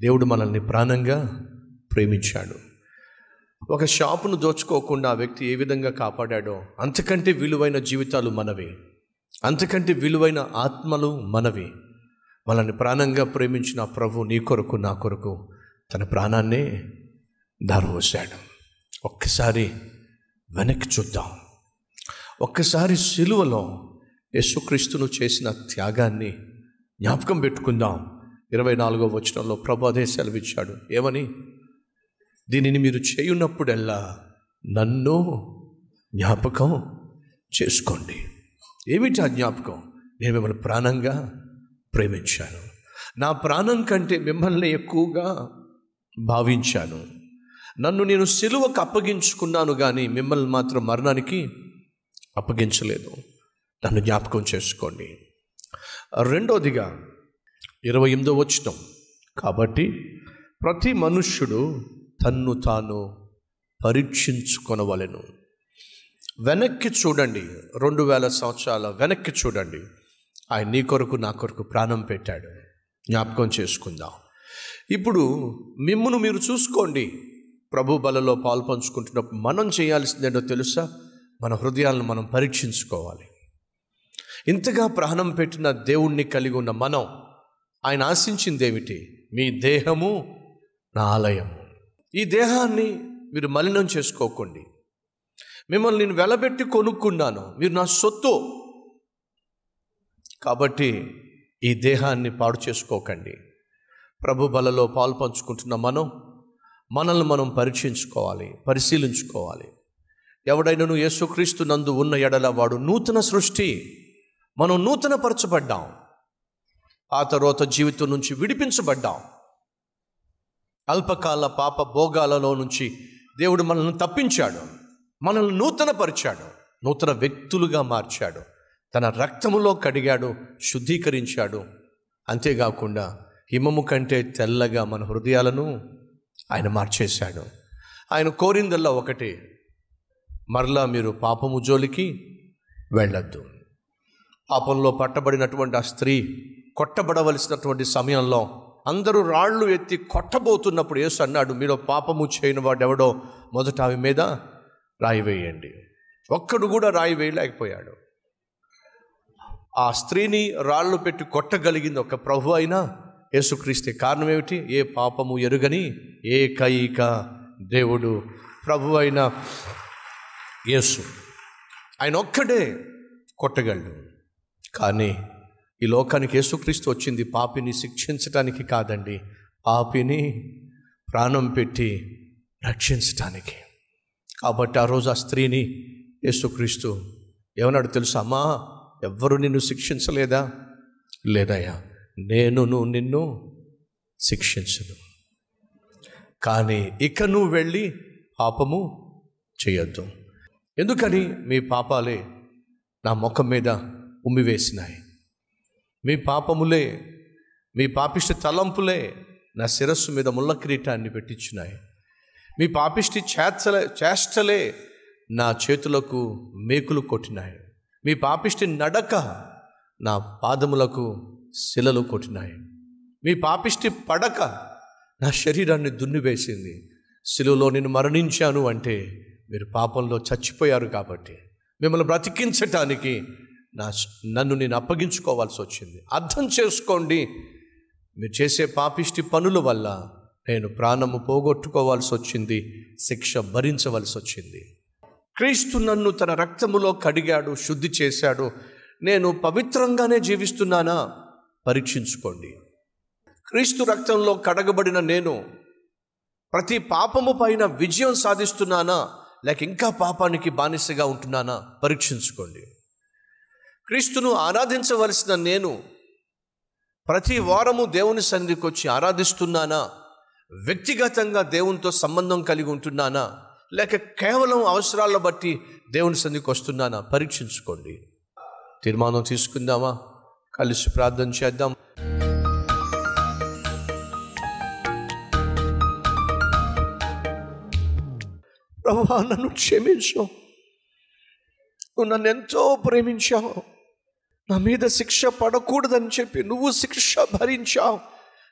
దేవుడు మనల్ని ప్రాణంగా ప్రేమించాడు. ఒక షాపును దోచుకోకుండా ఆ వ్యక్తి ఏ విధంగా కాపాడాడో అంతకంటే విలువైన జీవితాలు మనవి. అంతకంటే విలువైన ఆత్మలు మనవి. మనల్ని ప్రాణంగా ప్రేమించిన ప్రభు నీ కొరకు నా కొరకు తన ప్రాణాన్నే దారవోశాడు. ఒక్కసారి వెనక్కి చూద్దాం. ఒక్కసారి సిలువలో యేసుక్రీస్తును చేసిన త్యాగాన్ని జ్ఞాపకం పెట్టుకుందాం. ఇరవై నాలుగో వచనంలో ప్రభు అదే సెలవిచ్చాడు. ఏమని? దీనిని మీరు చేయున్నప్పుడల్లా నన్ను జ్ఞాపకం చేసుకోండి. ఏమిటి ఆ జ్ఞాపకం? నేను మిమ్మల్ని ప్రాణంగా ప్రేమించాను. నా ప్రాణం కంటే మిమ్మల్ని ఎక్కువగా భావించాను. నన్ను నేను సిలువకు అప్పగించుకున్నాను కానీ మిమ్మల్ని మాత్రం మరణానికి అప్పగించలేదు. నన్ను జ్ఞాపకం చేసుకోండి. రెండోదిగా ఇరవై ఎనిమిదో వచ్చిన కాబట్టి ప్రతి మనుష్యుడు తన్ను తాను పరీక్షించుకొనవలెను. వెనక్కి చూడండి రెండు వేల సంవత్సరాల వెనక్కి చూడండి. ఆయన నీ కొరకు నా కొరకు ప్రాణం పెట్టాడు. జ్ఞాపకం చేసుకుందాం. ఇప్పుడు మిమ్మును మీరు చూసుకోండి. ప్రభు బలలో పాల్పంచుకుంటున్నప్పుడు మనం చేయాల్సిందేంటో తెలుసా? మన హృదయాలను మనం పరీక్షించుకోవాలి. ఇంతగా ప్రాణం పెట్టిన దేవుణ్ణి కలిగి ఉన్న మనం ఆయన ఆశించింది ఏమిటి మీ దేహము నా ఆలయము. ఈ దేహాన్ని మీరు మలినం చేసుకోకండి. మిమ్మల్ని నేను వెలబెట్టి కొనుక్కున్నాను. మీరు నా సొత్తు. కాబట్టి ఈ దేహాన్ని పాడు చేసుకోకండి. ప్రభు బలలో పాలు పంచుకుంటున్న మనం మనల్ని మనం పరీక్షించుకోవాలి పరిశీలించుకోవాలి. ఎవడైనాను యేసుక్రీస్తు నందు ఉన్న ఎడల వాడు నూతన సృష్టి. మనం నూతన పరచబడ్డాం ఆ తర్వాత జీవితం నుంచి విడిపించబడ్డాం. అల్పకాల పాప భోగాలలో నుంచి దేవుడు మనల్ని తప్పించాడు. మనల్ని నూతన పరిచాడు నూతన వ్యక్తులుగా మార్చాడు. తన రక్తములో కడిగాడు శుద్ధీకరించాడు. అంతేకాకుండా హిమము కంటే తెల్లగా మన హృదయాలను ఆయన మార్చేశాడు. ఆయన కోరిందల్లా ఒకటే మరలా మీరు పాపము జోలికి వెళ్ళద్దు. పాపంలో పట్టబడినటువంటి ఆ స్త్రీ కొట్టబడవలసినటువంటి సమయంలో అందరూ రాళ్ళు ఎత్తి కొట్టబోతున్నప్పుడు యేసు అన్నాడు మీరు పాపము చేయని వాడెవడో మొదట ఆమె మీద రాయి వేయండి ఒక్కడు కూడా రాయి వేయలేకపోయాడు ఆ స్త్రీని రాళ్ళు పెట్టి కొట్టగలిగింది ఒక ప్రభు అయినా యేసుక్రీస్తే. కారణం ఏమిటి ఏ పాపము ఎరుగని ఏకైక దేవుడు ప్రభు అయిన యేసు. ఆయన ఒక్కడే కొట్టగలడు. కానీ ఈ లోకానికి యేసుక్రీస్తు వచ్చింది. పాపిని శిక్షించటానికి కాదండి. పాపిని ప్రాణం పెట్టి రక్షించటానికి. కాబట్టి ఆ రోజు ఆ స్త్రీని యేసుక్రీస్తు ఏమన్నాడు తెలుసా? అమ్మా ఎవ్వరు నిన్ను శిక్షించలేదా? లేదయ్యా నేనును నిన్ను శిక్షించను. కానీ ఇక నువ్వు వెళ్ళి పాపము చేయొద్దు. ఎందుకని మీ పాపాలే నా ముఖం మీద ఉమ్మివేసినాయి? మీ పాపములే మీ పాపిష్టి తలంపులే నా శిరస్సు మీద ముళ్ళ కిరీటాన్ని పెట్టించున్నాయి. మీ పాపిష్టి చేతలే చేష్టలే నా చేతులకు మేకులు కొట్టినాయి. మీ పాపిష్టి నడక నా పాదములకు శిలలు కొట్టినాయి. మీ పాపిష్టి పడక నా శరీరాన్ని దున్నివేసింది. శిలువలో నేను మరణించాను అంటే మీరు పాపంలో చచ్చిపోయారు కాబట్టి మిమ్మల్ని బ్రతికించటానికి నా నన్ను నేను అప్పగించుకోవాల్సి వచ్చింది. అర్థం చేసుకోండి. మీరు చేసే పాపిష్టి పనుల వల్ల నేను ప్రాణము పోగొట్టుకోవాల్సి వచ్చింది శిక్ష భరించవలసి వచ్చింది. క్రీస్తు నన్ను తన రక్తములో కడిగాడు శుద్ధి చేశాడు. నేను పవిత్రంగానే జీవిస్తున్నానా? పరీక్షించుకోండి. క్రీస్తు రక్తంలో కడగబడిన నేను ప్రతి పాపము పైన విజయం సాధిస్తున్నానా? లేక ఇంకా పాపానికి బానిసగా ఉంటున్నానా? పరీక్షించుకోండి. క్రీస్తును ఆరాధించవలసిన నేను ప్రతి వారము దేవుని సన్నిధికి వచ్చి ఆరాధిస్తున్నానా? వ్యక్తిగతంగా దేవునితో సంబంధం కలిగి ఉంటున్నానా? లేక కేవలం అవసరాలను బట్టి దేవుని సన్నిధికి వస్తున్నానా? పరీక్షించుకోండి. తీర్మానం తీసుకుందామా? కలిసి ప్రార్థన చేద్దాం. ప్రభా నన్ను క్షమించు. నువ్వు నన్ను ఎంతో ప్రేమించావు. నా మీద శిక్ష పడకూడదని చెప్పి నువ్వు శిక్ష భరించావు.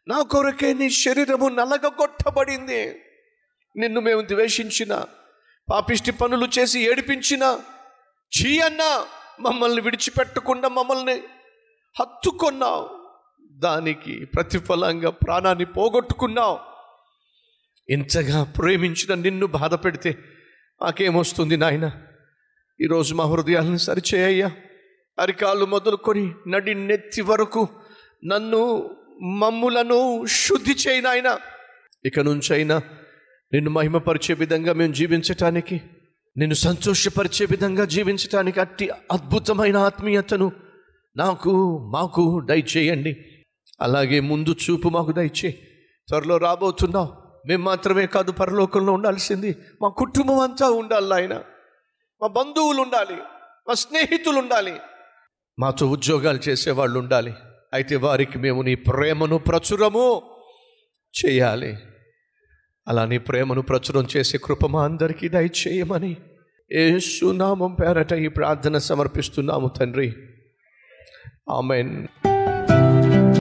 నా కొరకే నీ శరీరము నలగగొట్టబడింది. నిన్ను మేము ద్వేషించిన పాపిష్టి పనులు చేసి ఏడిపించిన చీ అన్నా మమ్మల్ని విడిచిపెట్టకుండా మమ్మల్ని హత్తుకొన్నావు. దానికి ప్రతిఫలంగా ప్రాణాన్ని పోగొట్టుకున్నావు. ఇంతగా ప్రేమించిన నిన్ను బాధ పెడితే మాకేమొస్తుంది నాయన? ఈరోజు మా హృదయాలను సరిచేయ్యా అరికాలు మొదలుకొని నడి నెత్తి వరకు నన్ను మమ్ములను శుద్ధి చేయినాయన ఇక నుంచైనా నిన్ను మహిమపరిచే విధంగా మేము జీవించటానికి నిన్ను సంతోషపరిచే విధంగా జీవించటానికి అట్టి అద్భుతమైన ఆత్మీయతను నాకు మాకు దయచేయండి. అలాగే ముందు చూపు మాకు దయచే త్వరలో రాబోతున్నావు మేము మాత్రమే కాదు పరలోకంలో ఉండాల్సింది మా కుటుంబం అంతా ఉండాలి ఆయన మా బంధువులు ఉండాలి మా స్నేహితులు ఉండాలి మాతో ఉద్యోగాలు చేసేవాళ్ళు ఉండాలి. అయితే వారికి మేము నీ ప్రేమను ప్రచురము చేయాలి. అలా నీ ప్రేమను ప్రచురం చేసే కృప మా అందరికీ దయచేయమని ఏసునామం పేరట ఈ ప్రార్థన సమర్పిస్తున్నాము తండ్రి. ఆమెన్.